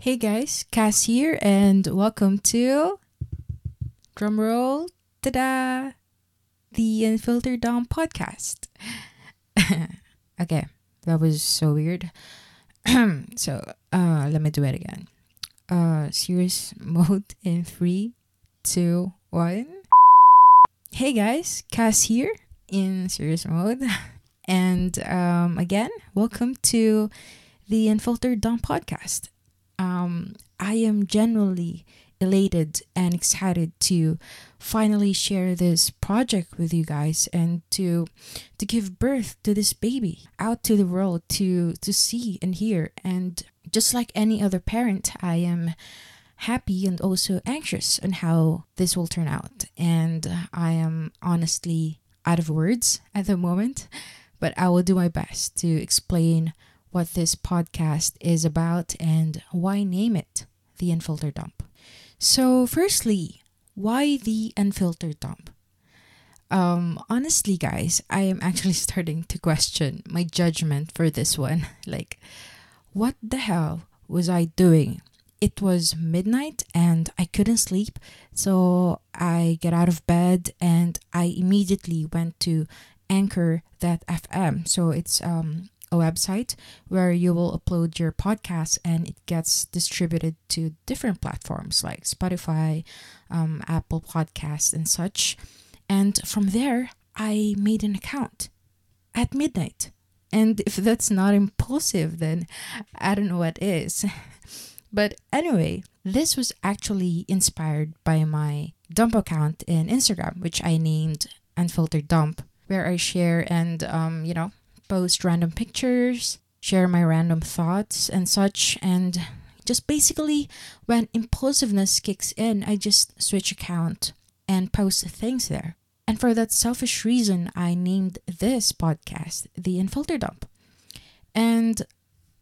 Hey guys, Cass here, and welcome to drumroll, ta-da, the Unfiltered Dump podcast. okay, that was so weird. so, uh, let me do it again. Uh, serious mode in three, two, one. Hey guys, Cass here in serious mode, and um, again, welcome to the Unfiltered Dump podcast um, I am genuinely elated and excited to finally share this project with you guys and to to give birth to this baby out to the world to to see and hear. And just like any other parent I am happy and also anxious on how this will turn out. And I am honestly out of words at the moment but I will do my best to explain what this podcast is about and why name it the Unfiltered Dump. So, firstly, why the Unfiltered Dump? Um, honestly, guys, I am actually starting to question my judgment for this one. like, what the hell was I doing? It was midnight and I couldn't sleep, so I get out of bed and I immediately went to Anchor that FM. So it's um a website where you will upload your podcast and it gets distributed to different platforms like Spotify, um, Apple Podcasts, and such. And from there, I made an account at midnight. And if that's not impulsive, then I don't know what is. but anyway, this was actually inspired by my dump account in Instagram, which I named Unfiltered Dump, where I share and, um, you know, post random pictures, share my random thoughts and such. And just basically, when impulsiveness kicks in, I just switch account and post things there. And for that selfish reason, I named this podcast The Unfiltered Dump. And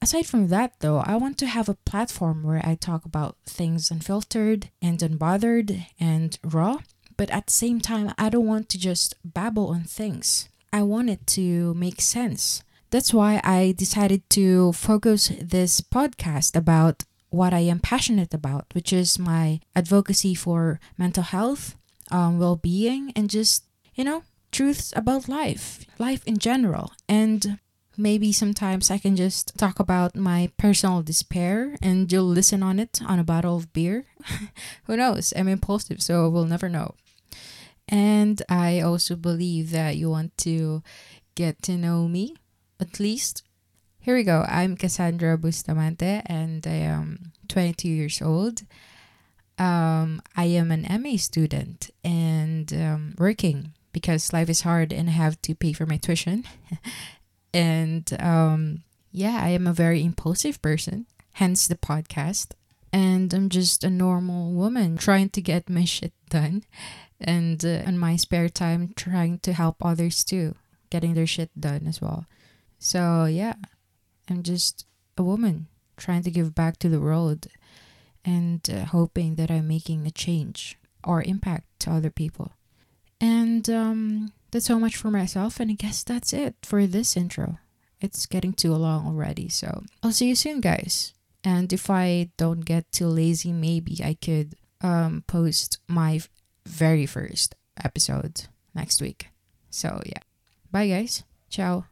aside from that, though, I want to have a platform where I talk about things unfiltered and unbothered and raw. But at the same time, I don't want to just babble on things. I wanted to make sense. That's why I decided to focus this podcast about what I am passionate about, which is my advocacy for mental health, um, well being, and just, you know, truths about life, life in general. And maybe sometimes I can just talk about my personal despair and you'll listen on it on a bottle of beer. Who knows? I'm impulsive, so we'll never know. And I also believe that you want to get to know me, at least. Here we go. I'm Cassandra Bustamante and I am 22 years old. Um, I am an MA student and um, working because life is hard and I have to pay for my tuition. and um, yeah, I am a very impulsive person, hence the podcast. And I'm just a normal woman trying to get my shit done and uh, in my spare time trying to help others too getting their shit done as well. So yeah i'm just a woman trying to give back to the world and uh, hoping that i'm making a change or impact to other people. And um, that's so much for myself and i guess that's it for this intro. It's getting too long already so i'll see you soon guys and if i don't get too lazy maybe i could um, post my very first episode next week. So, yeah. Bye, guys. Ciao.